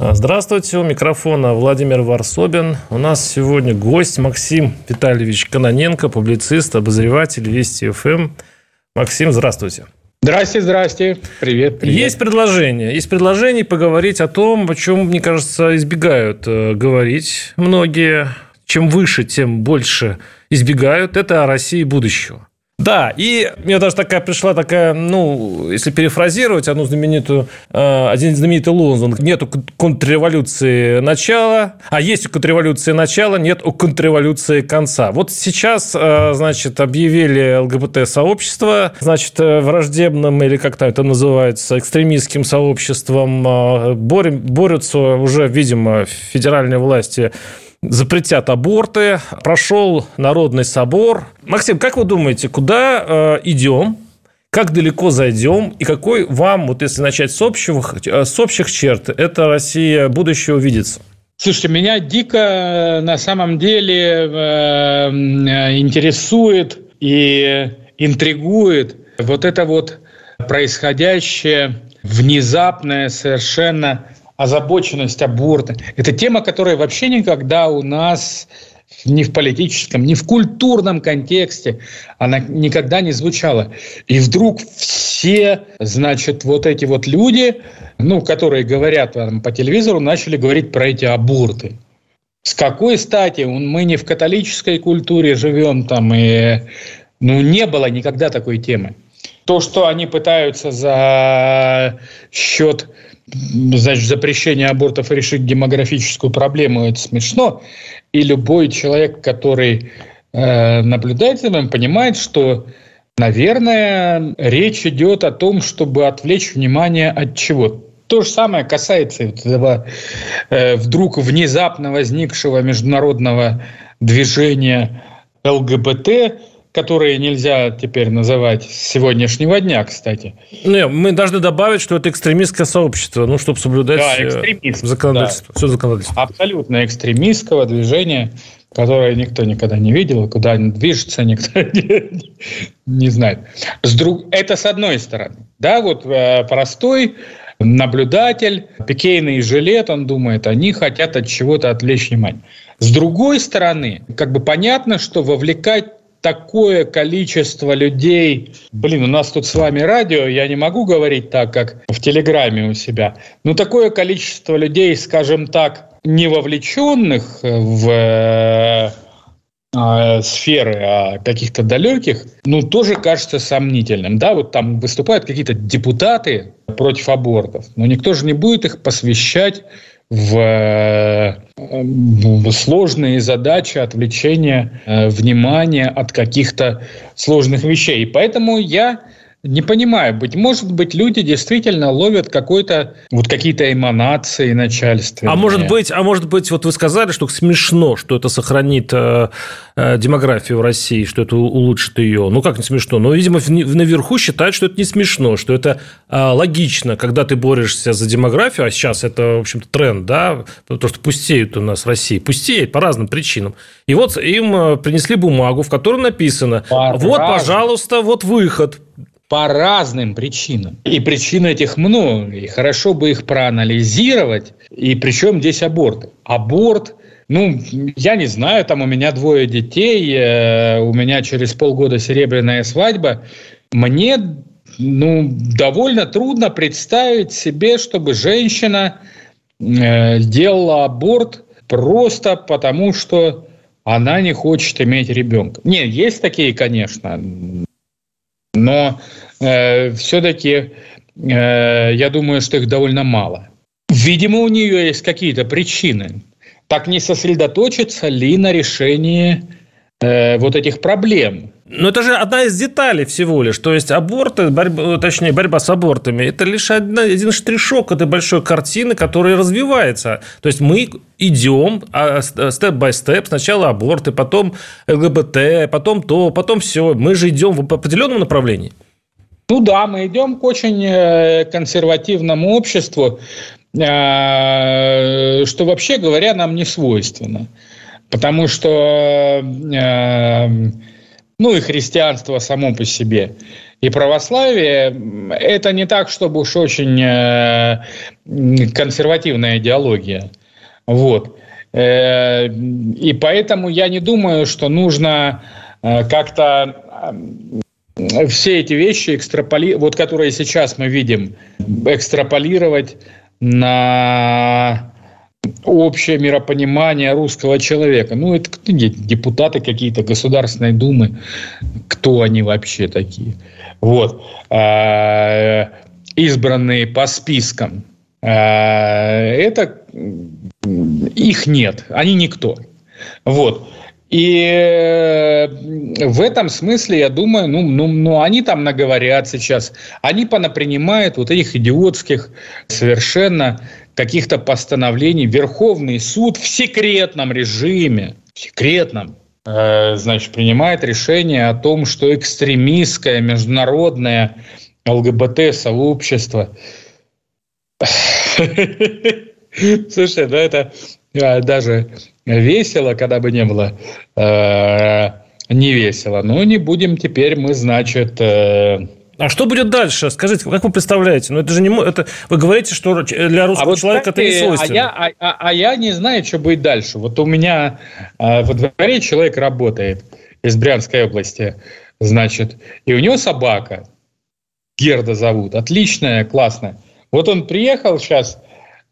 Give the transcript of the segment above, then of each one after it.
Здравствуйте, у микрофона Владимир Варсобин. У нас сегодня гость Максим Витальевич Каноненко, публицист, обозреватель Вести ФМ. Максим, здравствуйте. Здрасте, здрасте. Привет, привет. Есть предложение. Есть предложение поговорить о том, о чем, мне кажется, избегают э, говорить многие. Чем выше, тем больше избегают. Это о России будущего. Да, и мне даже такая пришла такая, ну, если перефразировать одну знаменитую, э, один знаменитый лозунг, нет у контрреволюции начала, а есть у контрреволюции начала, нет у контрреволюции конца. Вот сейчас, э, значит, объявили ЛГБТ-сообщество, значит, э, враждебным или как-то это называется, экстремистским сообществом, борются уже, видимо, федеральные власти запретят аборты. Прошел Народный собор. Максим, как вы думаете, куда э, идем? Как далеко зайдем? И какой вам, вот если начать с общих, э, с общих черт, эта Россия будущего видится? Слушайте, меня дико э, на самом деле э, интересует и интригует вот это вот происходящее внезапное совершенно озабоченность аборта. Это тема, которая вообще никогда у нас ни в политическом, ни в культурном контексте она никогда не звучала. И вдруг все, значит, вот эти вот люди, ну, которые говорят там, по телевизору, начали говорить про эти аборты. С какой стати? Мы не в католической культуре живем там, и ну, не было никогда такой темы. То, что они пытаются за счет значит, запрещение абортов решить демографическую проблему, это смешно. И любой человек, который э, наблюдает за этим, понимает, что, наверное, речь идет о том, чтобы отвлечь внимание от чего. То же самое касается этого э, вдруг внезапно возникшего международного движения ЛГБТ, которые нельзя теперь называть с сегодняшнего дня, кстати. Не, мы должны добавить, что это экстремистское сообщество, ну, чтобы соблюдать да, э, законодательство. Да. Все законодательство. Абсолютно экстремистского движения, которое никто никогда не видел, куда оно движется, никто не, не знает. С друг... Это с одной стороны. Да, вот э, простой наблюдатель, пикейный жилет, он думает, они хотят от чего-то отвлечь внимание. С другой стороны, как бы понятно, что вовлекать такое количество людей, блин, у нас тут с вами радио, я не могу говорить так, как в Телеграме у себя, но такое количество людей, скажем так, не вовлеченных в э, э, сферы, а каких-то далеких, ну, тоже кажется сомнительным. Да, вот там выступают какие-то депутаты против абортов, но никто же не будет их посвящать в, в сложные задачи отвлечения э, внимания от каких-то сложных вещей. И поэтому я не понимаю, быть может быть, люди действительно ловят какой-то вот какие-то эманации начальства. А может быть, а может быть, вот вы сказали, что смешно, что это сохранит э, э, демографию России, что это улучшит ее. Ну как не смешно? Но, видимо, в, наверху считают, что это не смешно, что это э, логично, когда ты борешься за демографию, а сейчас это, в общем-то, тренд, да, потому что пустеют у нас в России, пустеет по разным причинам. И вот им э, принесли бумагу, в которой написано: по вот, пожалуйста, вот выход по разным причинам. И причин этих много. И хорошо бы их проанализировать. И причем здесь аборт. Аборт ну, я не знаю, там у меня двое детей, э, у меня через полгода серебряная свадьба. Мне ну, довольно трудно представить себе, чтобы женщина э, делала аборт просто потому, что она не хочет иметь ребенка. Нет, есть такие, конечно, но э, все-таки э, я думаю, что их довольно мало. Видимо, у нее есть какие-то причины. Так не сосредоточиться ли на решении э, вот этих проблем? Но это же одна из деталей всего лишь. То есть аборты, борьба, точнее, борьба с абортами, это лишь одна, один штришок этой большой картины, которая развивается. То есть мы идем степ-бай-степ. Сначала аборты, потом ЛГБТ, потом то, потом все. Мы же идем в определенном направлении. Ну да, мы идем к очень э, консервативному обществу, э, что вообще говоря нам не свойственно. Потому что э, ну и христианство само по себе, и православие, это не так, чтобы уж очень э, консервативная идеология. Вот. Э, и поэтому я не думаю, что нужно э, как-то все эти вещи экстраполировать, вот которые сейчас мы видим, экстраполировать на общее миропонимание русского человека. Ну, это депутаты какие-то Государственной Думы. Кто они вообще такие? Вот. А, избранные по спискам. А, это их нет. Они никто. Вот. И э, в этом смысле, я думаю, ну, ну, ну они там наговорят сейчас, они понапринимают вот этих идиотских совершенно каких-то постановлений. Верховный суд в секретном режиме, в секретном, э, значит, принимает решение о том, что экстремистское международное ЛГБТ-сообщество Слушай, ну это э, даже весело, когда бы не было э, не весело. Но не будем теперь мы, значит, а что будет дальше? Скажите, как вы представляете? Ну, это же не... Это, вы говорите, что для русского а вот человека кстати, это не свойственно. А я, а, а, а я не знаю, что будет дальше. Вот у меня э, во дворе человек работает из Брянской области, значит, и у него собака. Герда зовут. Отличная, классная. Вот он приехал сейчас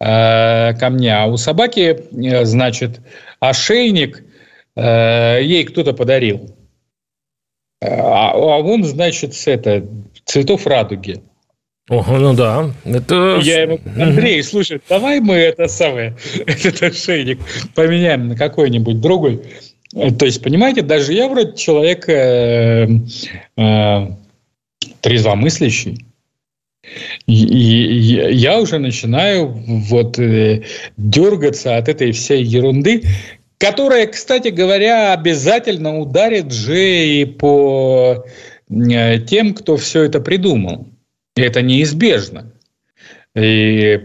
э, ко мне, а у собаки, э, значит, ошейник э, ей кто-то подарил. А, а он, значит, с это, цветов радуги. Ого, ну да. Это... Я ему, Андрей, слушай, давай мы это самое, этот ошейник поменяем на какой-нибудь другой. То есть, понимаете, даже я вроде человек э, э, трезвомыслящий. И, и я уже начинаю вот э, дергаться от этой всей ерунды, которая, кстати говоря, обязательно ударит же и по э, тем, кто все это придумал. Это неизбежно. И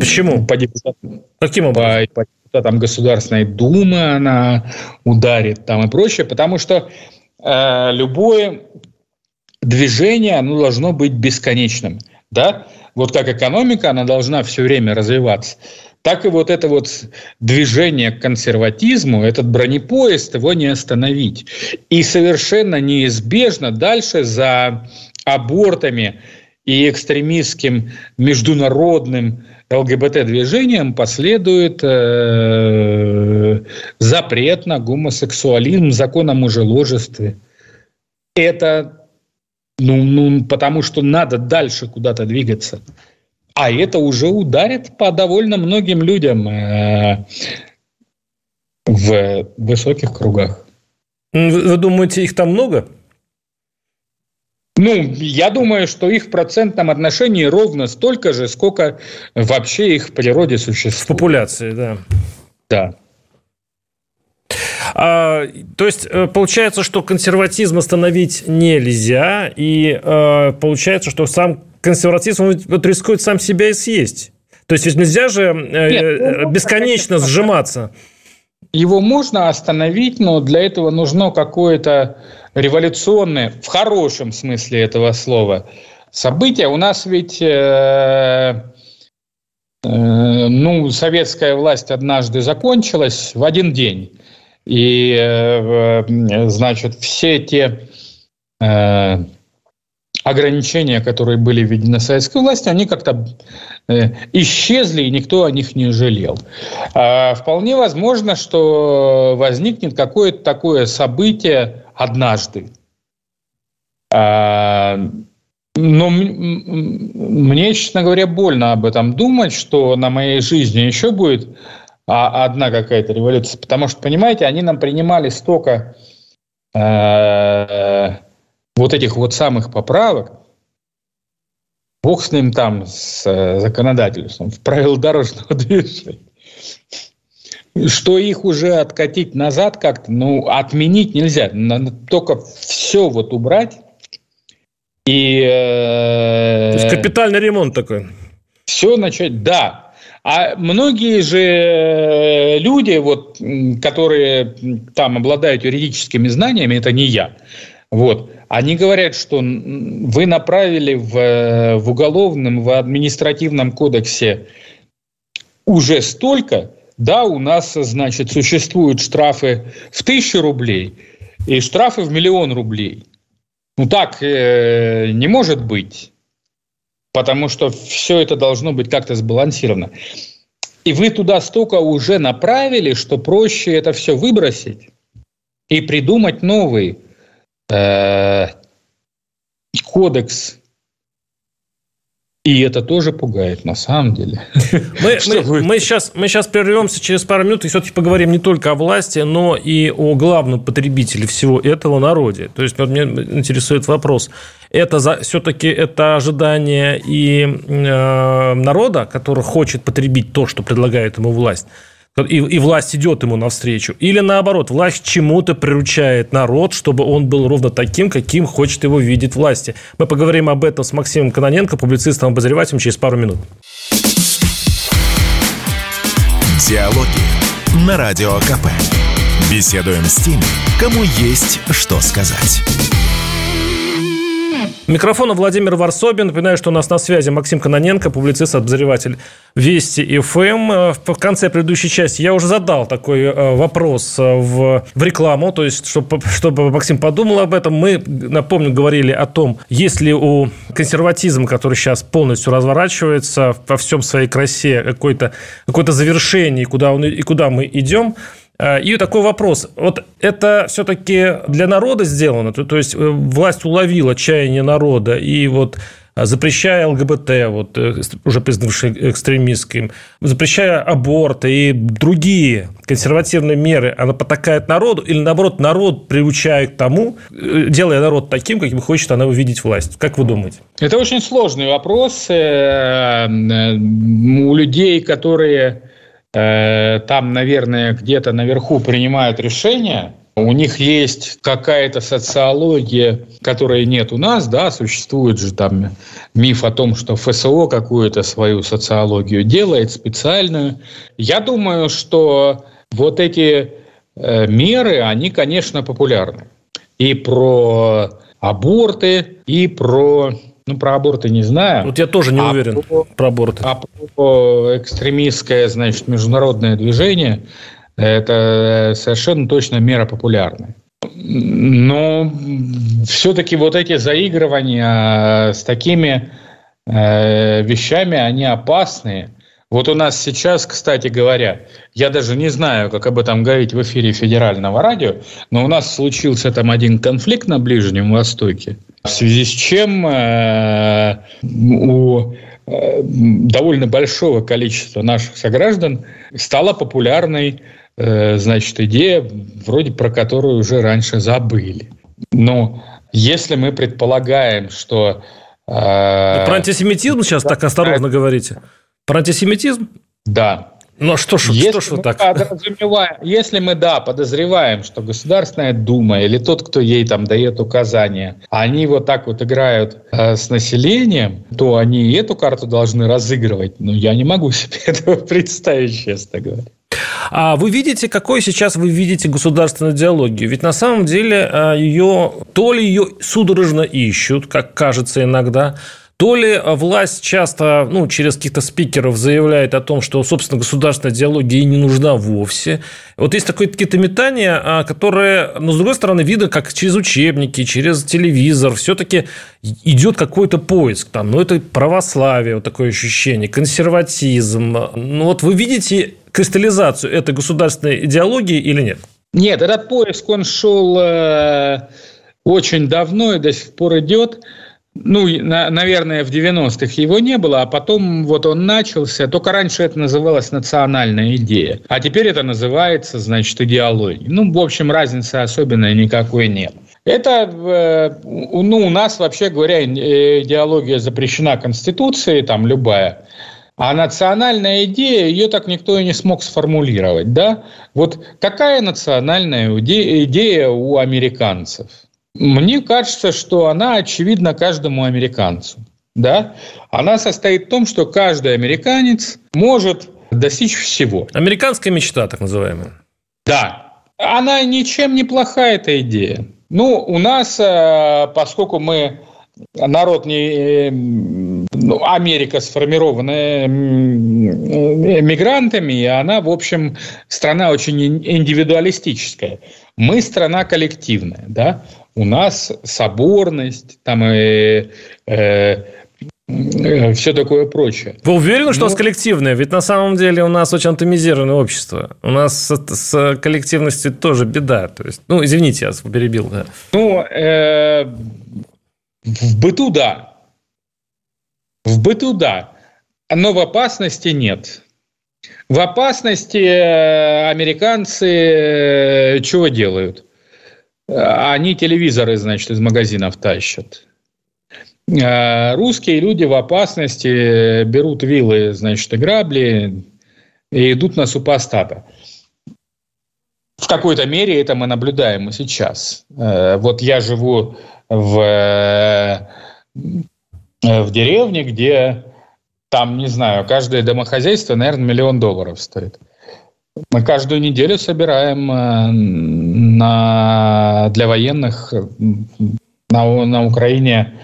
Почему? По депутатам, Каким образом? По, по депутатам Государственной Думы она ударит там и прочее, потому что э, любое движение оно должно быть бесконечным. Да? Вот как экономика, она должна все время развиваться так и вот это вот движение к консерватизму, этот бронепоезд, его не остановить. И совершенно неизбежно дальше за абортами и экстремистским международным ЛГБТ-движением последует э, запрет на гомосексуализм, закон о мужеложестве. Это ну, ну, потому что надо дальше куда-то двигаться. А это уже ударит по довольно многим людям э, в высоких кругах. Вы думаете, их там много? Ну, я думаю, что их в процентном отношении ровно столько же, сколько вообще их в природе существует. В популяции, да. Да. А, то есть э, получается, что консерватизм остановить нельзя, и а, получается, что сам консерватизм вот, рискует сам себя и съесть. То есть ведь нельзя же э, Нет, ну, бесконечно сжиматься. Его можно остановить, но для этого нужно какое-то революционное, в хорошем смысле этого слова, событие. У нас ведь э, э, ну, советская власть однажды закончилась в один день. И, э, значит, все те э, ограничения, которые были введены советской властью, они как-то э, исчезли, и никто о них не жалел. А вполне возможно, что возникнет какое-то такое событие однажды. А, но мне, честно говоря, больно об этом думать, что на моей жизни еще будет а, одна какая-то революция. Потому что, понимаете, они нам принимали столько э, вот этих вот самых поправок, бог с ним там, с э, законодательством, в правила дорожного движения, что их уже откатить назад как-то, ну, отменить нельзя. Надо только все вот убрать. И, э, То есть капитальный ремонт такой. Все начать, да. А многие же э, люди, вот, которые там обладают юридическими знаниями, это не я, вот, они говорят, что вы направили в, э, в уголовном, в административном кодексе уже столько, да, у нас, значит, существуют штрафы в тысячу рублей и штрафы в миллион рублей. Ну так э, не может быть, потому что все это должно быть как-то сбалансировано. И вы туда столько уже направили, что проще это все выбросить и придумать новый э, кодекс и это тоже пугает, на самом деле. Мы, мы, мы, сейчас, мы сейчас прервемся через пару минут и все-таки поговорим не только о власти, но и о главном потребителе всего этого народе. То есть, меня интересует вопрос. Это за, все-таки это ожидание и э, народа, который хочет потребить то, что предлагает ему власть, и, и власть идет ему навстречу. Или наоборот, власть чему-то приручает народ, чтобы он был ровно таким, каким хочет его видеть власти. Мы поговорим об этом с Максимом Каноненко, публицистом обозревателем, через пару минут. Диалоги на Радио КП. Беседуем с теми, кому есть что сказать. Микрофона Владимир Варсобин. Напоминаю, что у нас на связи Максим Каноненко, публицист, обозреватель Вести ФМ. Э, в конце предыдущей части я уже задал такой э, вопрос э, в, в рекламу, то есть, чтобы, чтобы Максим подумал об этом. Мы, напомню, говорили о том, есть ли у консерватизма, который сейчас полностью разворачивается во всем своей красе, какое-то какое завершение, куда, он, и куда мы идем. Э, и такой вопрос. Вот это все-таки для народа сделано? То, есть э, власть уловила чаяние народа и вот э, запрещая ЛГБТ, вот, уже признавший экстремистским, запрещая аборт и другие консервативные меры, она потакает народу или, наоборот, народ приучает к тому, делая народ таким, каким хочет она увидеть власть? Как вы думаете? Это очень сложный вопрос. У людей, которые там, наверное, где-то наверху принимают решения, у них есть какая-то социология, которой нет у нас, да, существует же там миф о том, что ФСО какую-то свою социологию делает специальную. Я думаю, что вот эти э, меры, они, конечно, популярны. И про аборты, и про ну, про аборты не знаю. Вот я тоже не а уверен про, про аборты. А про экстремистское, значит, международное движение, это совершенно точно мера популярная. Но все-таки вот эти заигрывания с такими э, вещами, они опасные. Вот у нас сейчас, кстати говоря, я даже не знаю, как об этом говорить в эфире федерального радио, но у нас случился там один конфликт на Ближнем Востоке – в связи с чем э, у э, довольно большого количества наших сограждан стала популярной э, значит, идея, вроде про которую уже раньше забыли. Но если мы предполагаем, что... Э, про антисемитизм сейчас так осторожно говорите? Про антисемитизм? Да. Ну, а что ж, если что ж вы так? Если мы, да, подозреваем, что Государственная Дума или тот, кто ей там дает указания, они вот так вот играют э, с населением, то они эту карту должны разыгрывать. Но я не могу себе этого представить, честно говоря. А вы видите, какой сейчас вы видите государственную идеологию? Ведь на самом деле э, ее, то ли ее судорожно ищут, как кажется иногда, то ли власть часто, ну, через каких-то спикеров заявляет о том, что, собственно, государственная идеология и не нужна вовсе. Вот есть такое, какие-то метания, а, которые, но, с другой стороны, видно, как через учебники, через телевизор все-таки идет какой-то поиск. Там, ну, это православие, вот такое ощущение, консерватизм. Ну, вот вы видите кристаллизацию этой государственной идеологии или нет? Нет, этот поиск, он шел э, очень давно и до сих пор идет. Ну, на, наверное, в 90-х его не было, а потом вот он начался. Только раньше это называлось национальная идея, а теперь это называется, значит, идеологией. Ну, в общем, разницы особенной никакой нет. Это, э, ну, у нас, вообще говоря, идеология запрещена Конституцией, там любая. А национальная идея, ее так никто и не смог сформулировать, да? Вот какая национальная идея у американцев? Мне кажется, что она очевидна каждому американцу. Да? Она состоит в том, что каждый американец может достичь всего. Американская мечта, так называемая. Да. Она ничем не плохая, эта идея. Ну, у нас, э, поскольку мы народ не... Ну, Америка сформирована мигрантами, и она, в общем, страна очень индивидуалистическая. Мы страна коллективная, да? У нас соборность, там и э, э, все такое прочее. Вы уверены, что Но... у нас коллективное? Ведь на самом деле у нас очень атомизированное общество. У нас с, с коллективностью тоже беда. То есть, ну, извините, я перебил. Да. Ну, э, в быту да. В быту да. Но в опасности нет. В опасности э, американцы э, чего делают? Они телевизоры, значит, из магазинов тащат. Э, русские люди в опасности берут вилы, значит, и грабли и идут на супостата. В какой-то мере это мы наблюдаем и сейчас. Вот я живу в, э, в деревне, где там, не знаю, каждое домохозяйство, наверное, миллион долларов стоит. Мы каждую неделю собираем э, на, для военных на, на Украине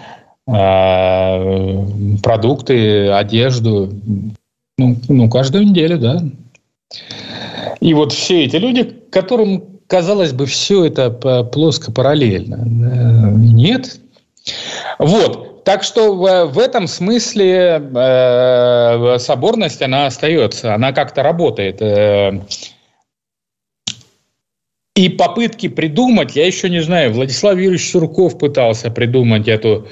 э, продукты, одежду. Ну, ну, каждую неделю, да. И вот все эти люди, которым казалось бы, все это плоско параллельно. Э, нет. Вот. Так что в, в этом смысле э, соборность, она остается, она как-то работает. Э, и попытки придумать, я еще не знаю, Владислав Юрьевич Сурков пытался придумать эту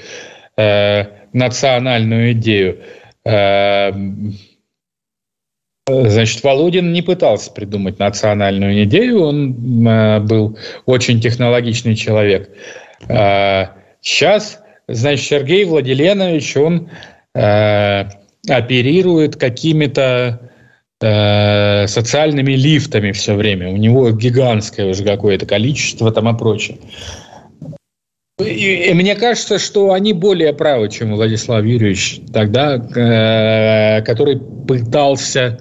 э, национальную идею. Э, Значит, Володин не пытался придумать национальную идею, он э, был очень технологичный человек. Э, сейчас, значит, Сергей Владиленович, он э, оперирует какими-то э, социальными лифтами все время. У него гигантское уже какое-то количество там и прочее. И, и мне кажется, что они более правы, чем Владислав Юрьевич тогда, э, который пытался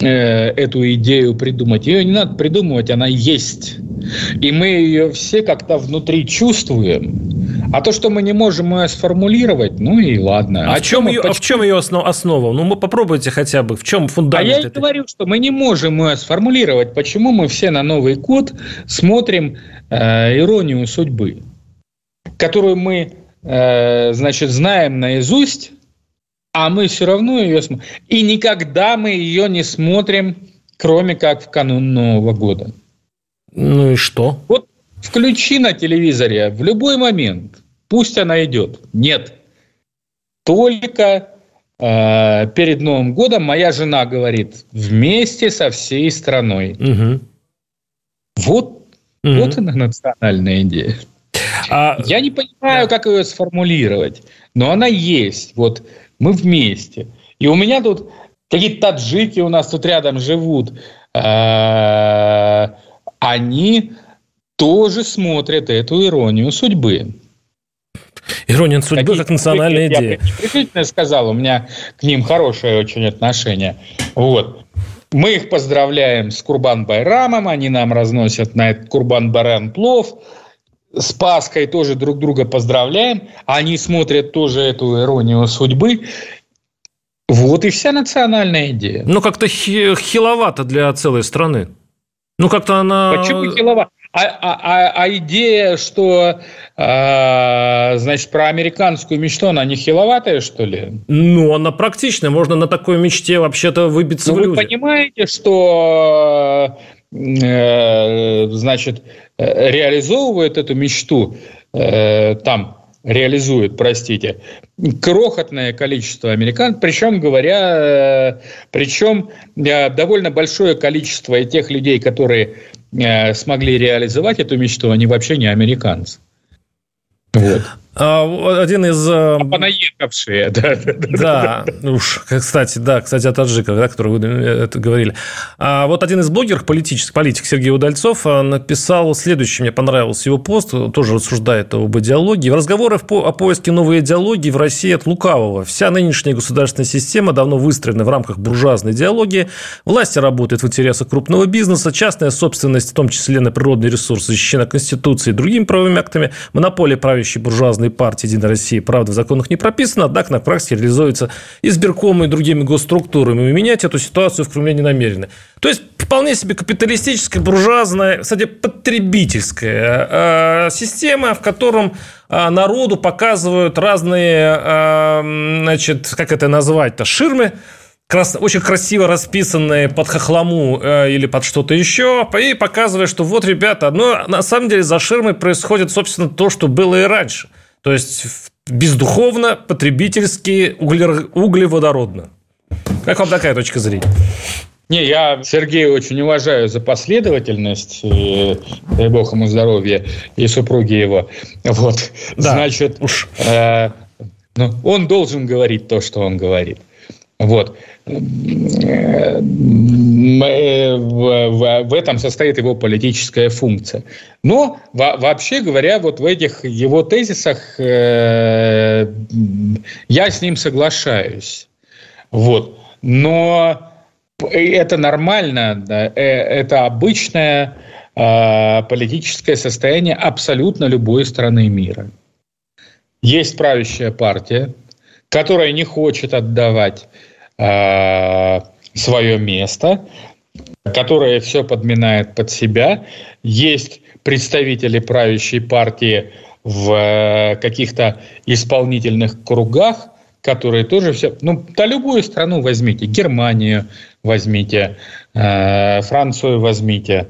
э, эту идею придумать. Ее не надо придумывать, она есть. И мы ее все как-то внутри чувствуем. А то, что мы не можем ее сформулировать, ну и ладно. А, а, в, чем ее, а в чем ее основа? Ну, мы попробуйте хотя бы. В чем фундамент? А я и говорю, что мы не можем ее сформулировать. Почему мы все на Новый год смотрим э, иронию судьбы, которую мы, э, значит, знаем наизусть, а мы все равно ее смотрим. И никогда мы ее не смотрим, кроме как в канун Нового года. Ну и что? Вот включи на телевизоре в любой момент, пусть она идет. Нет. Только э, перед Новым годом моя жена говорит вместе со всей страной. Угу. Вот, угу. вот она национальная идея. А... Я не понимаю, как ее сформулировать, но она есть. Вот мы вместе. И у меня тут какие-то таджики у нас тут рядом живут. А, они тоже смотрят эту иронию судьбы. Ирония судьбы как национальная идея. Я сказал, у меня к ним хорошее очень отношение. Вот. Мы их поздравляем с Курбан Байрамом, они нам разносят на этот Курбан Байрам плов. С Пасхой тоже друг друга поздравляем. Они смотрят тоже эту иронию судьбы. Вот и вся национальная идея. Ну, как-то хиловато для целой страны. Ну, как-то она... Почему хиловато? А, а, а, а идея, что, э, значит, про американскую мечту, она не хиловатая, что ли? Ну, она практичная. Можно на такой мечте вообще-то выбиться ну, в люди. Вы понимаете, что, э, значит, реализовывает эту мечту э, там реализует, простите, крохотное количество американцев, причем говоря, э, причем э, довольно большое количество тех людей, которые смогли реализовать эту мечту, они вообще не американцы. Вот. А, один из... Э, а понаехавшие, да. Да, уж, кстати, да, кстати, от таджиков, да, которые вы э, это говорили. А вот один из блогеров, политический, политик Сергей Удальцов, э, написал следующее, мне понравился его пост, тоже рассуждает об идеологии. В разговорах о поиске новой идеологии в России от лукавого. Вся нынешняя государственная система давно выстроена в рамках буржуазной идеологии. Власти работают в интересах крупного бизнеса, частная собственность, в том числе на природные ресурсы, защищена Конституцией и другими правовыми актами, монополия правящей буржуазной главной партии «Единая Россия», правда, в законах не прописано, однако на практике реализуется избирком и другими госструктурами. И менять эту ситуацию в Кремле не намерены. То есть, вполне себе капиталистическая, буржуазная, кстати, потребительская э, система, в котором э, народу показывают разные, э, значит, как это назвать-то, ширмы, очень красиво расписанные под хохлому э, или под что-то еще, и показывая, что вот, ребята, но на самом деле за ширмой происходит, собственно, то, что было и раньше. То есть бездуховно, потребительски, углеводородно. Как вам такая точка зрения? Не, я Сергея очень уважаю за последовательность, и, дай бог ему здоровья, и супруги его. Вот, да, значит, уж. Э, ну, он должен говорить то, что он говорит. Вот. Э, в этом состоит его политическая функция. Но вообще говоря, вот в этих его тезисах э, я с ним соглашаюсь. Вот. Но это нормально, э, это обычное политическое состояние абсолютно любой страны мира. Есть правящая партия, которая не хочет отдавать э, свое место, которая все подминает под себя. Есть представители правящей партии в э, каких-то исполнительных кругах, которые тоже все... Ну, да любую страну возьмите, Германию возьмите, э, Францию возьмите,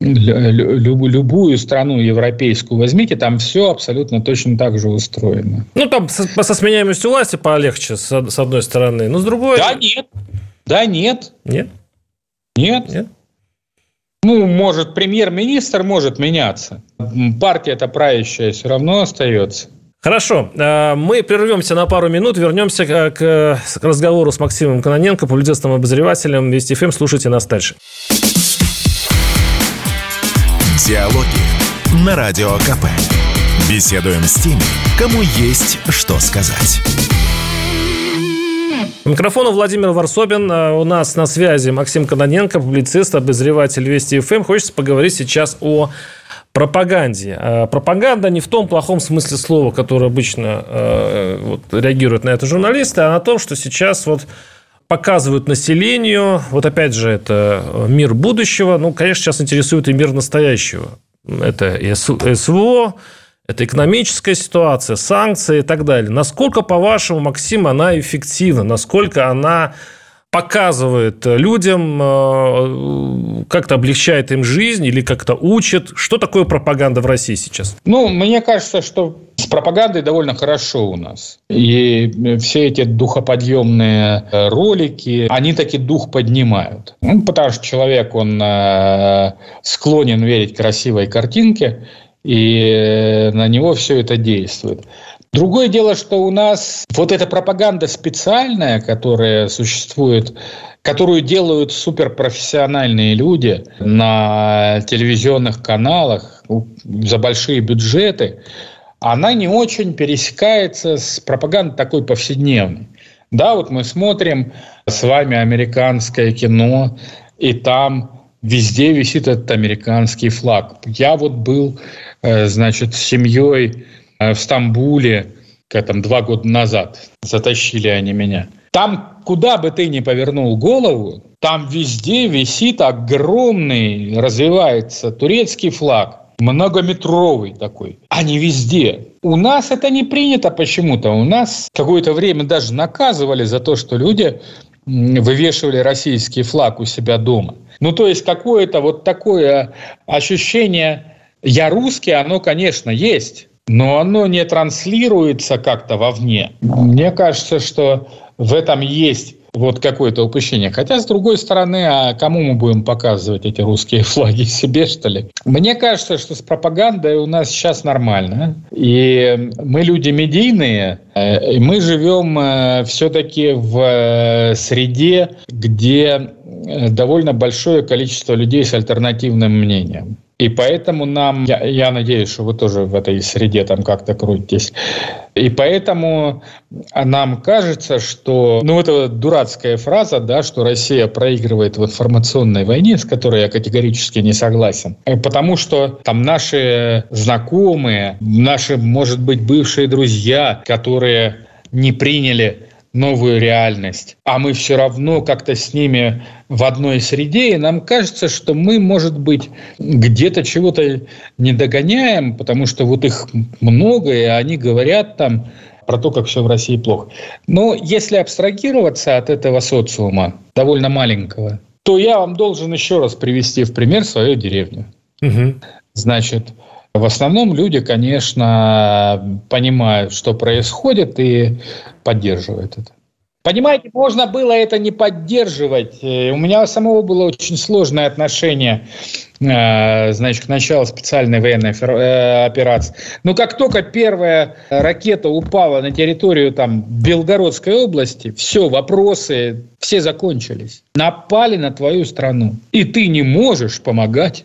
любую страну европейскую возьмите, там все абсолютно точно так же устроено. Ну, там со, со сменяемостью власти полегче, с, с одной стороны, но с другой... Да нет, да нет. Нет? Нет. Нет? Ну, может, премьер-министр может меняться. Партия это правящая все равно остается. Хорошо, э, мы прервемся на пару минут, вернемся к разговору с Максимом Каноненко, публицистом обозревателем Вести ФМ. Слушайте нас дальше. Диалоги на Радио КП. Беседуем с теми, кому есть что сказать. У микрофона Владимир Варсобин. А у нас на связи Максим Каноненко, публицист, обозреватель Вести ФМ. Хочется поговорить сейчас о пропаганде. А пропаганда не в том плохом смысле слова, который обычно э, вот, реагируют на это журналисты, а на том, что сейчас вот показывают населению. Вот опять же, это мир будущего. Ну, конечно, сейчас интересует и мир настоящего. Это СВО, это экономическая ситуация, санкции и так далее. Насколько, по-вашему, Максим, она эффективна? Насколько она показывает людям, э, как-то облегчает им жизнь или как-то учит. Что такое пропаганда в России сейчас? Ну, мне кажется, что с пропагандой довольно хорошо у нас. И все эти духоподъемные э, ролики, они таки дух поднимают. Ну, потому что человек, он э, склонен верить красивой картинке, и на него все это действует. Другое дело, что у нас вот эта пропаганда специальная, которая существует, которую делают суперпрофессиональные люди на телевизионных каналах за большие бюджеты, она не очень пересекается с пропагандой такой повседневной. Да, вот мы смотрим с вами американское кино, и там везде висит этот американский флаг. Я вот был, э, значит, с семьей Э, в Стамбуле, как там два года назад, затащили они меня. Там, куда бы ты ни повернул голову, там везде висит огромный, развивается турецкий флаг, многометровый такой. Они везде. У нас это не принято почему-то. У нас какое-то время даже наказывали за то, что люди вывешивали российский флаг у себя дома. Ну, то есть какое-то вот такое ощущение «я русский», оно, конечно, есть. но оно не транслируется как-то вовне. Мне кажется, что в этом есть вот какое-то упущение. Хотя, с другой стороны, а кому мы будем показывать эти русские флаги? Себе, что ли? Мне кажется, что с пропагандой у нас сейчас нормально. И мы люди медийные, э, и мы живем э, все-таки в э, среде, где довольно большое количество людей с альтернативным мнением. И поэтому нам, я, я надеюсь, что вы тоже в этой среде там как-то крутитесь, и поэтому нам кажется, что, ну, это дурацкая фраза, да, что Россия проигрывает в информационной войне, с которой я категорически не согласен, потому что там наши знакомые, наши, может быть, бывшие друзья, которые не приняли новую реальность, а мы все равно как-то с ними в одной среде, и нам кажется, что мы, может быть, где-то чего-то не догоняем, потому что вот их много, и они говорят там про то, как все в России плохо. Но если абстрагироваться от этого социума, довольно маленького, то я вам должен еще раз привести в пример свою деревню. Угу. Значит, в основном люди, конечно, понимают, что происходит, и поддерживают это. Понимаете, можно было это не поддерживать. Э, у меня самого было очень сложное отношение э, значит, к началу специальной военной э, операции. Но как только первая ракета упала на территорию там, Белгородской области, все, вопросы, все закончились. Напали на твою страну. И ты не можешь помогать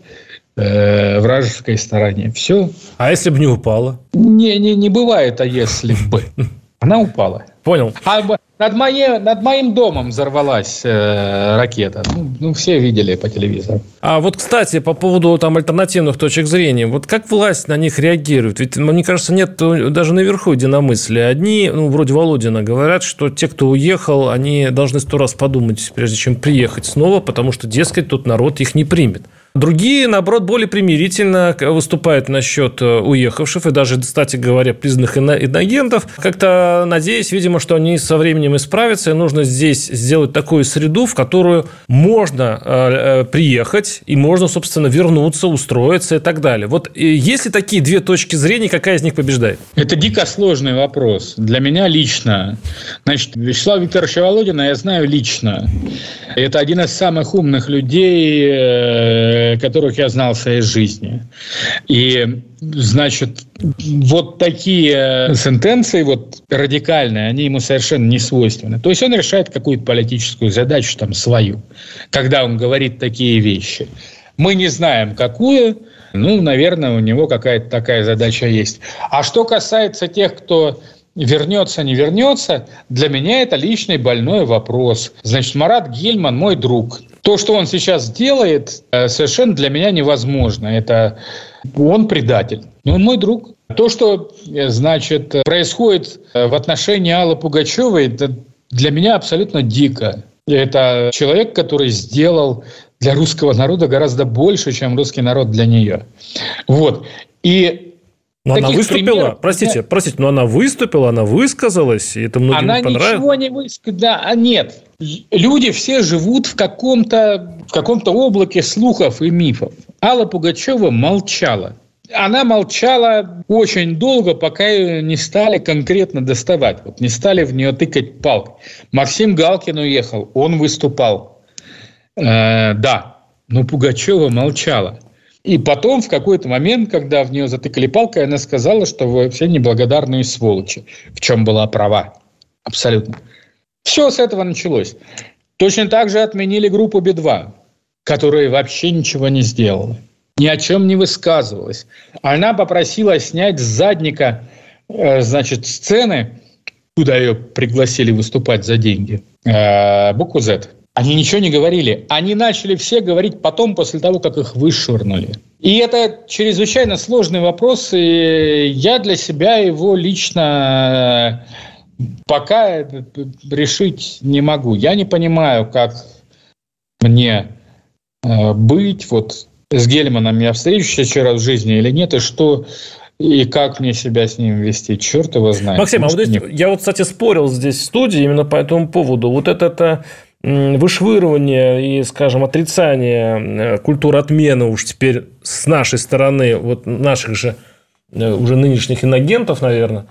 э, вражеской стороне. Все. А если бы не упала? Не, не, не бывает, а если бы. Она упала. Понял. А над, моей, над моим домом взорвалась э, ракета. Ну, ну, все видели по телевизору. А вот, кстати, по поводу там альтернативных точек зрения. Вот как власть на них реагирует? Ведь, мне кажется, нет даже наверху единомыслия. Одни, ну, вроде Володина, говорят, что те, кто уехал, они должны сто раз подумать, прежде чем приехать снова, потому что, дескать, тут народ их не примет. Другие, наоборот, более примирительно выступают насчет э, уехавших и даже, кстати говоря, признанных иноагентов, как-то надеясь, видимо, что они со временем исправятся, и нужно здесь сделать такую среду, в которую можно э, э, приехать, и можно, собственно, вернуться, устроиться и так далее. Вот есть ли такие две точки зрения, какая из них побеждает? Это дико сложный вопрос. Для меня лично. Значит, Вячеслава Викторовича Володина я знаю лично. Это один из самых умных людей, Э, которых я знал в своей жизни. И, значит, вот такие сентенции, вот радикальные, они ему совершенно не свойственны. То есть он решает какую-то политическую задачу, там, свою, когда он говорит такие вещи. Мы не знаем, какую, ну, наверное, у него какая-то такая задача есть. А что касается тех, кто вернется, не вернется, для меня это личный больной вопрос. Значит, Марат Гельман мой друг. То, что он сейчас делает, э, совершенно для меня невозможно. Это он предатель. Но он мой друг. То, что, э, значит, происходит э, в отношении Аллы Пугачевой, это для меня абсолютно дико. Это человек, который сделал для русского народа гораздо больше, чем русский народ для нее. Вот. И но она выступила, примеров, простите, да. простите, но она выступила, она высказалась, и это многим она понравилось. Она ничего не высказала, да, а нет. Люди все живут в каком-то в каком-то облаке слухов и мифов. Алла Пугачева молчала. Она молчала очень долго, пока ее не стали конкретно доставать. Вот не стали в нее тыкать палкой. Максим Галкин уехал, он выступал. Э, да, но Пугачева молчала. И потом, в какой-то момент, когда в нее затыкали палкой, она сказала, что вы все неблагодарные сволочи. В чем была права. Абсолютно. Все с этого началось. Точно так же отменили группу Би-2, которая вообще ничего не сделала. Ни о чем не высказывалась. Она попросила снять с задника э, значит, сцены, куда ее пригласили выступать за деньги, э, букву «Z». Они ничего не говорили. Они начали все говорить потом, после того, как их вышвырнули. И это чрезвычайно сложный вопрос, и я для себя его лично э, пока решить не могу. Я не понимаю, как мне э, быть вот с Гельманом я встречусь еще раз в жизни или нет, и что и как мне себя с ним вести, черт его знает. Максим, Может, а вот здесь, я вот, кстати, спорил здесь в студии именно по этому поводу. Вот это, это вышвыривание и, скажем, отрицание э, культуры отмены уж теперь с нашей стороны, вот наших же уже нынешних иногентов, наверное,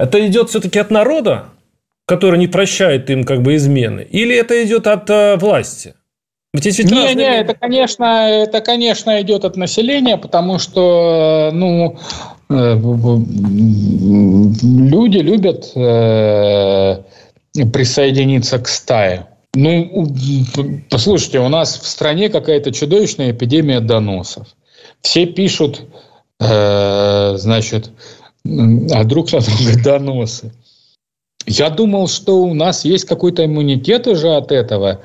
это идет все-таки от народа, который не прощает им как бы измены, или это идет от власти? Ведь есть ведь не, не, это, конечно, это, конечно, идет от населения, потому что, ну, э, люди любят э, присоединиться к стае. Ну, послушайте, у нас в стране какая-то чудовищная эпидемия доносов. Все пишут, э, значит, а друг на друга доносы. Я думал, что у нас есть какой-то иммунитет уже от этого.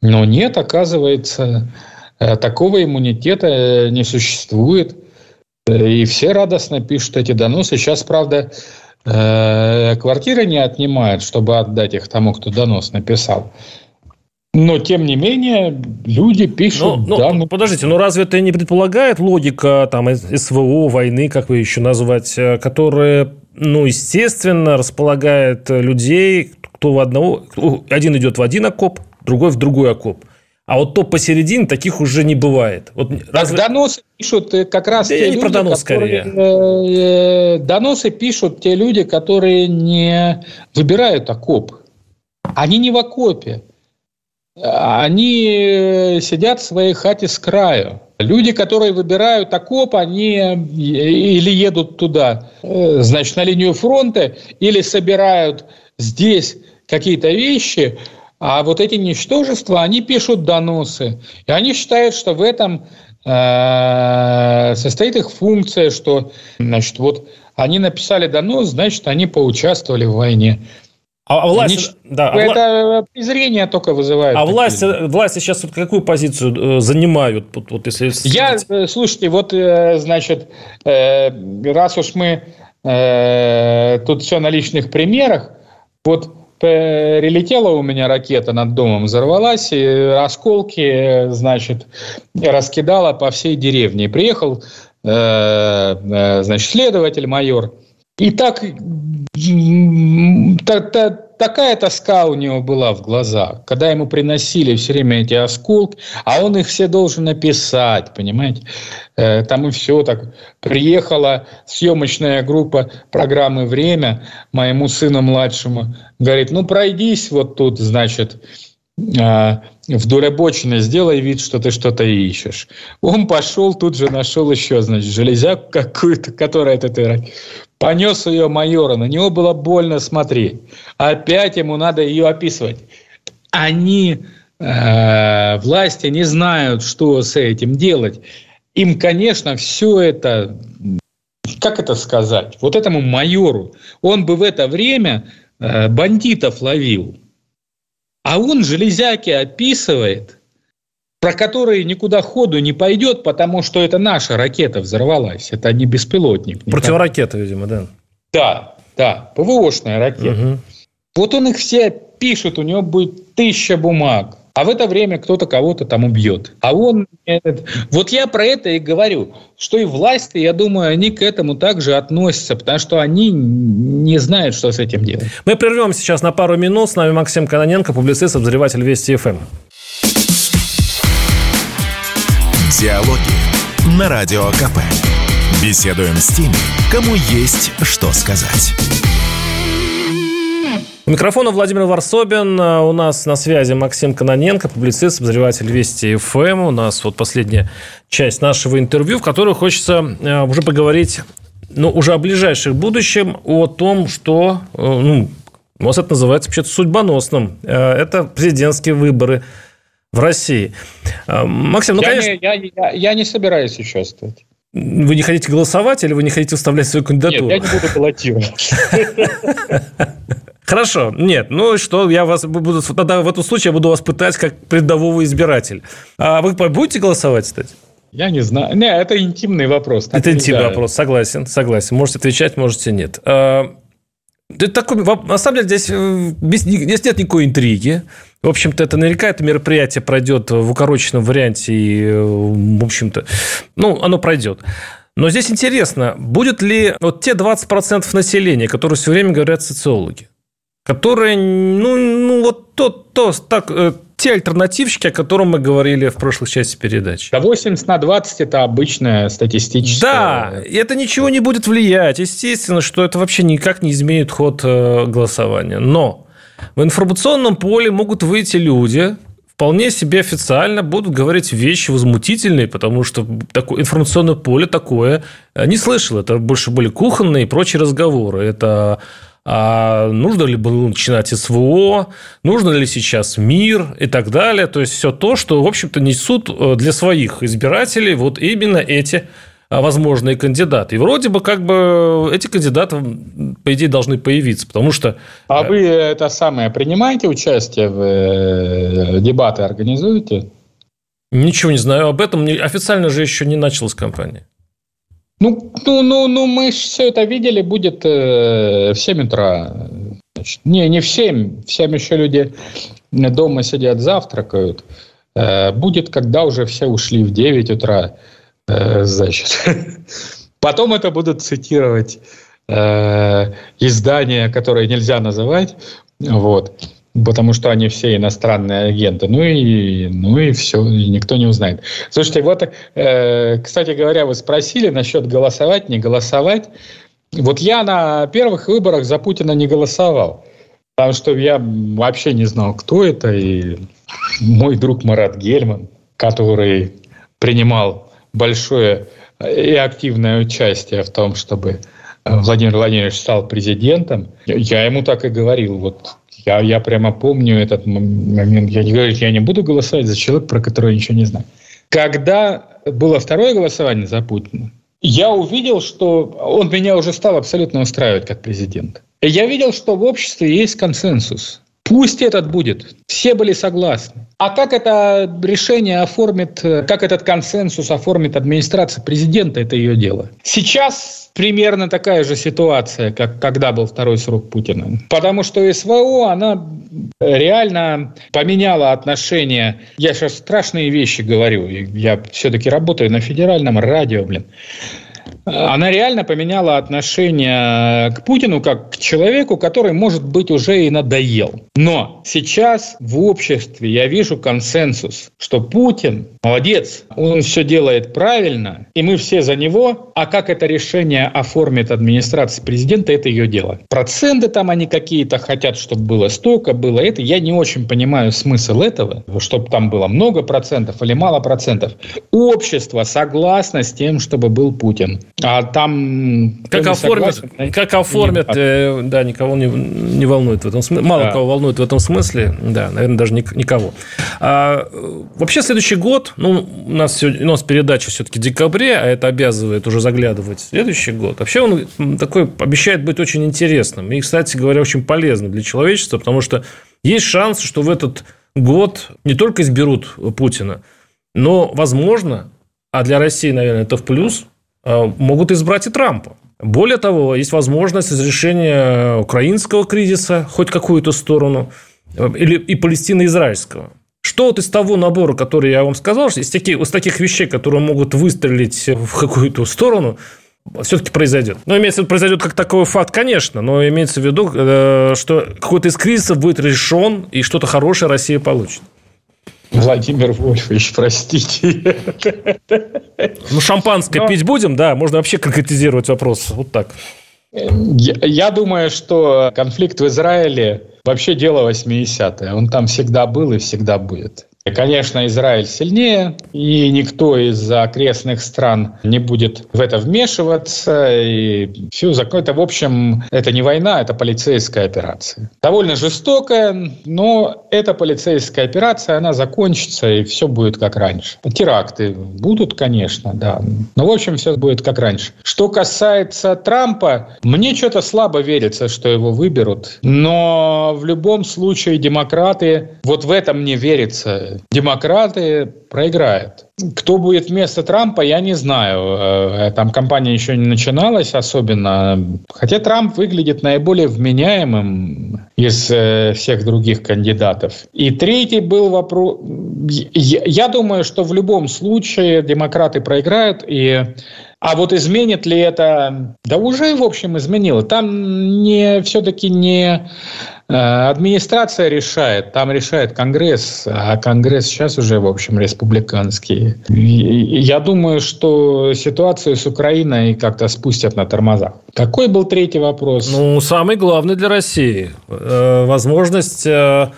Но нет, оказывается, э, такого иммунитета э, не существует. Э, и все радостно пишут эти доносы. Сейчас, правда, квартиры не отнимают, чтобы отдать их тому, кто донос написал. Но, тем не менее, люди пишут... Но, да, ну... Подождите, ну разве это не предполагает логика там, СВО, войны, как вы еще назвать, которая, ну, естественно, располагает людей, кто в одного... Один идет в один окоп, другой в другой окоп. А вот то посередине таких уже не бывает. Вот разве... Доносы пишут э, как раз да те люди, про донос, которые... Скорее. Э, доносы пишут те люди, которые не выбирают окоп. Они не в окопе. Они э, сидят в своей хате с краю. Люди, которые выбирают окоп, они или едут туда, значит, на линию фронта, или собирают здесь какие-то вещи – а вот эти ничтожества, они пишут доносы. И они считают, что в этом э, состоит их функция, что, значит, вот они написали донос, значит, они поучаствовали в войне. А, а власть, они, да, а это презрение только вызывает. А власть, власти сейчас вот какую позицию э, занимают? Вот, вот если... Я, э, слушайте, вот, значит, раз уж мы тут все на личных примерах, вот прилетела у меня ракета над домом, взорвалась, и осколки, значит, раскидала по всей деревне. Приехал, э, э, значит, следователь, майор, и так, та, та, такая тоска у него была в глазах, когда ему приносили все время эти осколки, а он их все должен написать, понимаете? Э, там и все так. Приехала съемочная группа программы «Время» моему сыну младшему, говорит, ну пройдись вот тут, значит, а, вдоль обочины, сделай вид, что ты что-то ищешь. Он пошел, тут же нашел еще, значит, железяку какую-то, которая это понес ее майора, на него было больно смотреть. Опять ему надо ее описывать. Они, э, власти, не знают, что с этим делать. Им, конечно, все это, как это сказать, вот этому майору, он бы в это время э, бандитов ловил. А он железяки описывает, про которые никуда ходу не пойдет, потому что это наша ракета взорвалась. Это не беспилотник. Противоракета, видимо, да? Да, да, ПВОшная ракета. Угу. Вот он их все пишет, у него будет тысяча бумаг. А в это время кто-то кого-то там убьет. А он... Вот я про это и говорю, что и власти, я думаю, они к этому также относятся, потому что они не знают, что с этим делать. Мы прервем сейчас на пару минут. С нами Максим Каноненко, публицист, обозреватель Вести ФМ. Диалоги на Радио КП. Беседуем с теми, кому есть что сказать. У микрофона Владимир Варсобин. У нас на связи Максим Каноненко, публицист, обозреватель Вести ФМ. У нас вот последняя часть нашего интервью, в которой хочется а, уже поговорить ну, уже о ближайшем будущем, о том, что, э, ну, у вас это называется вообще-то судьбоносным. Э, это президентские выборы в России. Э, Максим, ну, я конечно... Не, я, я, я не собираюсь участвовать. Вы не хотите голосовать или вы не хотите вставлять свою кандидатуру? Нет, я не буду баллотировать. Хорошо, нет, ну что, я вас буду, тогда в этом случае я буду вас пытать как предового избиратель. А вы будете голосовать, кстати? Я не знаю. Не, это интимный вопрос. Это интимный вопрос, согласен, согласен. Можете отвечать, можете нет. А, это такой, на самом деле здесь, э, здесь нет никакой интриги. В общем-то, это наверняка это мероприятие пройдет в укороченном варианте, и, э, в общем-то, ну, оно пройдет. Но здесь интересно, будет ли вот те 20% населения, которые все время говорят социологи, которые, ну, ну вот то, то, так, э, те альтернативщики, о которых мы говорили в прошлой части передачи. Да 80 на 20 – это обычная статистическая... Да, это ничего не будет влиять. Естественно, что это вообще никак не изменит ход э, голосования. Но в информационном поле могут выйти люди, вполне себе официально будут говорить вещи возмутительные, потому что такое информационное поле такое э, не слышал. Это больше были кухонные и прочие разговоры. Это а нужно ли было начинать СВО, нужно ли сейчас мир и так далее. То есть все то, что, в общем-то, несут э, для своих избирателей вот именно эти возможные кандидаты. И вроде бы как бы эти кандидаты, по идее, должны появиться, потому что... А вы это самое, принимаете участие в э, дебаты, организуете? Ничего не знаю об этом. Официально же еще не началась кампания. Ну, ну, ну, ну мы все это видели, будет э, в 7 утра. Значит, не, не в 7, в 7 еще люди дома сидят, завтракают. Э, будет, когда уже все ушли в 9 утра, э, значит. Потом это будут цитировать э, издания, которые нельзя называть, вот потому что они все иностранные агенты. Ну и, ну и все, и никто не узнает. Слушайте, вот, э, кстати говоря, вы спросили насчет голосовать, не голосовать. Вот я на первых выборах за Путина не голосовал, потому что я вообще не знал, кто это. И мой друг Марат Гельман, который принимал большое и активное участие в том, чтобы Владимир Владимирович стал президентом, я ему так и говорил, вот я, я прямо помню этот момент. Я не говорю, я не буду голосовать за человека, про которого я ничего не знаю. Когда было второе голосование за Путина, я увидел, что он меня уже стал абсолютно устраивать как президент. Я видел, что в обществе есть консенсус. Пусть этот будет. Все были согласны. А как это решение оформит, как этот консенсус оформит администрация президента, это ее дело. Сейчас примерно такая же ситуация, как когда был второй срок Путина. Потому что СВО, она реально поменяла отношения. Я сейчас страшные вещи говорю. Я все-таки работаю на федеральном радио, блин она реально поменяла отношение к Путину как к человеку, который, может быть, уже и надоел. Но сейчас в обществе я вижу консенсус, что Путин молодец, он все делает правильно, и мы все за него, а как это решение оформит администрация президента, это ее дело. Проценты там они какие-то хотят, чтобы было столько, было это. Я не очень понимаю смысл этого, чтобы там было много процентов или мало процентов. Общество согласно с тем, чтобы был Путин. А там... Как оформят, согласен, как оформят э, да, никого не, не волнует в этом смысле. Мало да. кого волнует в этом смысле, да, наверное, даже никого. А, вообще, следующий год, ну, у нас, сегодня, у нас передача все-таки в декабре, а это обязывает уже заглядывать в следующий год. Вообще, он такой обещает быть очень интересным. И, кстати говоря, очень полезным для человечества, потому что есть шанс, что в этот год не только изберут Путина, но, возможно, а для России, наверное, это в плюс – могут избрать и Трампа. Более того, есть возможность разрешения украинского кризиса, хоть какую-то сторону, э, или и палестино-израильского. Что вот из того набора, который я вам сказал, из таких, из таких вещей, которые могут выстрелить в какую-то сторону, все-таки произойдет. Ну, имеется в виду, произойдет как такой факт, конечно, но имеется в виду, э, что какой-то из кризисов будет решен, и что-то хорошее Россия получит. Владимир Вольфович, простите. Ну, шампанское Но... пить будем, да? Можно вообще конкретизировать вопрос. Вот так. Я, я думаю, что конфликт в Израиле вообще дело 80-е. Он там всегда был и всегда будет. Конечно, Израиль сильнее, и никто из окрестных стран не будет в это вмешиваться. И все закон. Это, в общем, это не война, это полицейская операция. Довольно жестокая, но эта полицейская операция, она закончится, и все будет как раньше. Теракты будут, конечно, да. Но, в общем, все будет как раньше. Что касается Трампа, мне что-то слабо верится, что его выберут. Но в любом случае демократы, вот в этом мне верится демократы проиграют. Кто будет вместо Трампа, я не знаю. Э, там кампания еще не начиналась особенно. Хотя Трамп выглядит наиболее вменяемым из э, всех других кандидатов. И третий был вопрос... Я думаю, что в любом случае демократы проиграют, и А вот изменит ли это? Да уже, в общем, изменило. Там не все-таки не э, администрация решает, там решает Конгресс, а Конгресс сейчас уже, в общем, республиканский. Я думаю, что ситуацию с Украиной как-то спустят на тормозах. Какой был третий вопрос? Ну, самый главный для России. Э, возможность э,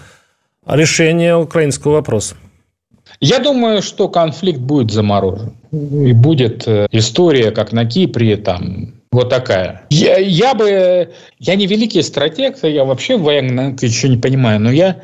решения украинского вопроса. Я думаю, что конфликт будет заморожен. И будет э, история, как на Кипре, там, вот такая. Я, я бы... Я не великий стратег, я вообще в военной еще не понимаю, но я...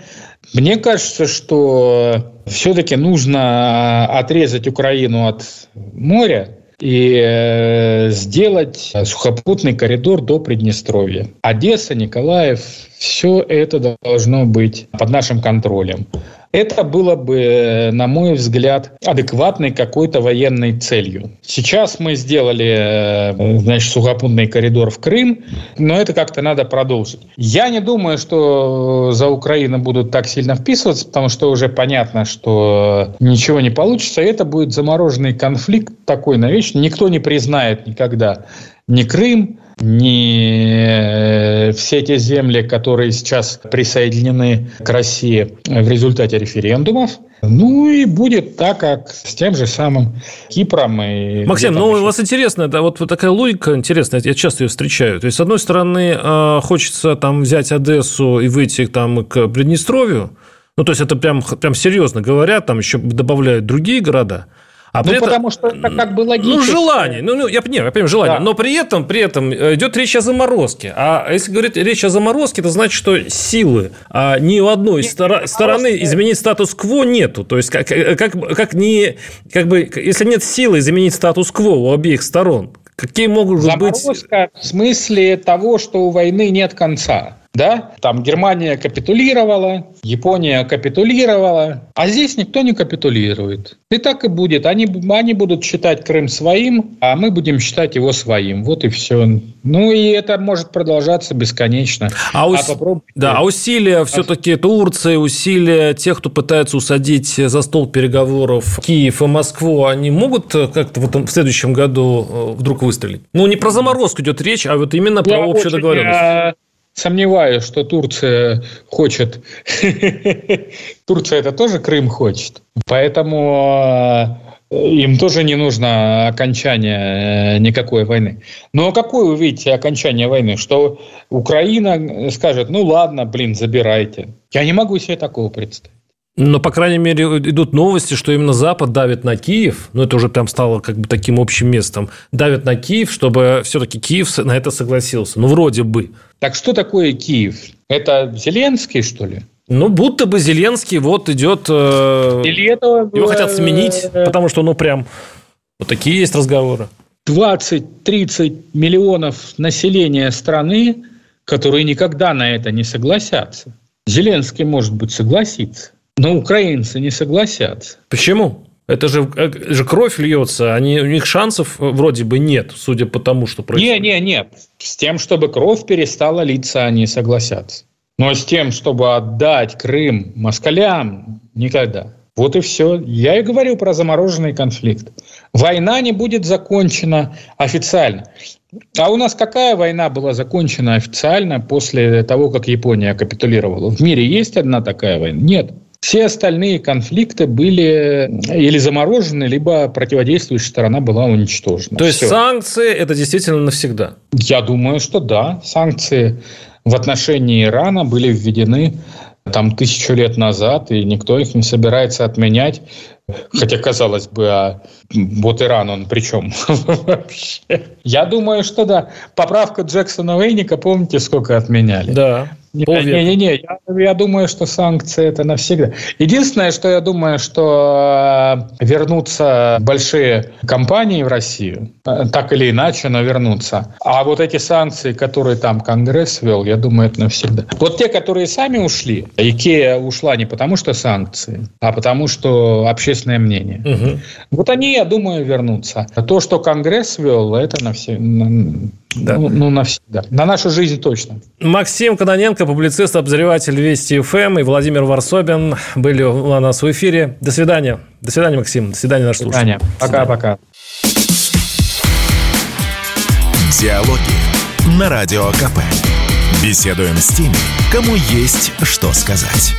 Мне кажется, что все-таки нужно отрезать Украину от моря, и э, сделать сухопутный коридор до Приднестровья. Одесса, Николаев, все это должно быть под нашим контролем. Это было бы, на мой взгляд, адекватной какой-то военной целью. Сейчас мы сделали, э, значит, сухопутный коридор в Крым, но это как-то надо продолжить. Я не думаю, что за Украину будут так сильно вписываться, потому что уже понятно, что ничего не получится. Это будет замороженный конфликт такой навечно. Никто не признает никогда ни Крым, ни э, все эти земли, которые сейчас присоединены к России в результате референдумов. Ну и будет так, как с тем же самым Кипром. И Максим, ну у вас интересно, да, вот, вот такая логика интересная, я часто ее встречаю. То есть, с одной стороны, э, хочется там взять Одессу и выйти там к Приднестровью, ну, то есть, это прям, прям серьезно говорят, там еще добавляют другие города – а ну, этом, потому что это как бы логично. Ну, желание. Ну, ну я, не, я понимаю, желание. Да. Но при этом, при этом э, идет речь о заморозке. А если говорить речь о заморозке, это значит, что силы а ни у одной нет, стор- стороны изменить статус-кво нету. То есть, как, как, как, не, как бы, если нет силы изменить статус-кво у обеих сторон, какие могут Заморозка быть... Заморозка в смысле того, что у войны нет конца. Да? Там Германия капитулировала, Япония капитулировала, а здесь никто не капитулирует. И так и будет. Они, они будут считать Крым своим, а мы будем считать его своим. Вот и все. Ну и это может продолжаться бесконечно. А, ус... а Да, а усилия все-таки Турции, усилия тех, кто пытается усадить за стол переговоров Киев и Москву, они могут как-то в, этом, в следующем году э, вдруг выстрелить? Ну, не про заморозку идет речь, а вот именно про общую договоренность. Сомневаюсь, что Турция хочет. Турция это тоже Крым хочет. Поэтому э, им тоже не нужно окончание э, никакой войны. Но какое вы видите окончание войны? Что Украина скажет, ну ладно, блин, забирайте. Я не могу себе такого представить. Но, по крайней мере, идут новости, что именно Запад давит на Киев, ну, это уже прям стало как бы таким общим местом, давит на Киев, чтобы все-таки Киев на это согласился. Ну, вроде бы. Так что такое Киев? Это Зеленский, что ли? Ну, будто бы Зеленский вот идет... Э, Или это... Его хотят э, сменить, потому что, ну, прям... Вот такие есть разговоры. 20-30 миллионов населения страны, которые никогда на это не согласятся. Зеленский, может быть, согласится. Но украинцы не согласятся. Почему? Это же, это же кровь льется, они, у них шансов вроде бы нет, судя по тому, что происходит. Не, не, нет. С тем, чтобы кровь перестала литься, они согласятся. Но с тем, чтобы отдать Крым москалям, никогда. Вот и все. Я и говорю про замороженный конфликт. Война не будет закончена официально. А у нас какая война была закончена официально после того, как Япония капитулировала? В мире есть одна такая война? Нет. Все остальные конфликты были или заморожены, либо противодействующая сторона была уничтожена. То есть Все. санкции это действительно навсегда? Я думаю, что да. Санкции в отношении Ирана были введены там тысячу лет назад, и никто их не собирается отменять. Хотя, казалось бы, а вот Иран, он при чем вообще? Я думаю, что да. Поправка Джексона Вейника, помните, сколько отменяли? Да. Не-не-не, я, я думаю, что санкции это навсегда. Единственное, что я думаю, что э, вернутся большие компании в Россию, э, так или иначе, но вернутся. А вот эти санкции, которые там Конгресс ввел, я думаю, это навсегда. Вот те, которые сами ушли, Икея ушла не потому, что санкции, а потому, что общественное мнение. Угу. Вот они, я думаю, вернутся. То, что Конгресс ввел, это навсегда. Да. Ну, ну, навсегда. На нашу жизнь точно. Максим Каноненко, публицист, обозреватель Вести ФМ и Владимир Варсобин были у нас в эфире. До свидания. До свидания, Максим. До свидания, наш слушатель. Пока-пока. Диалоги на Радио КП. Беседуем с теми, кому есть что сказать.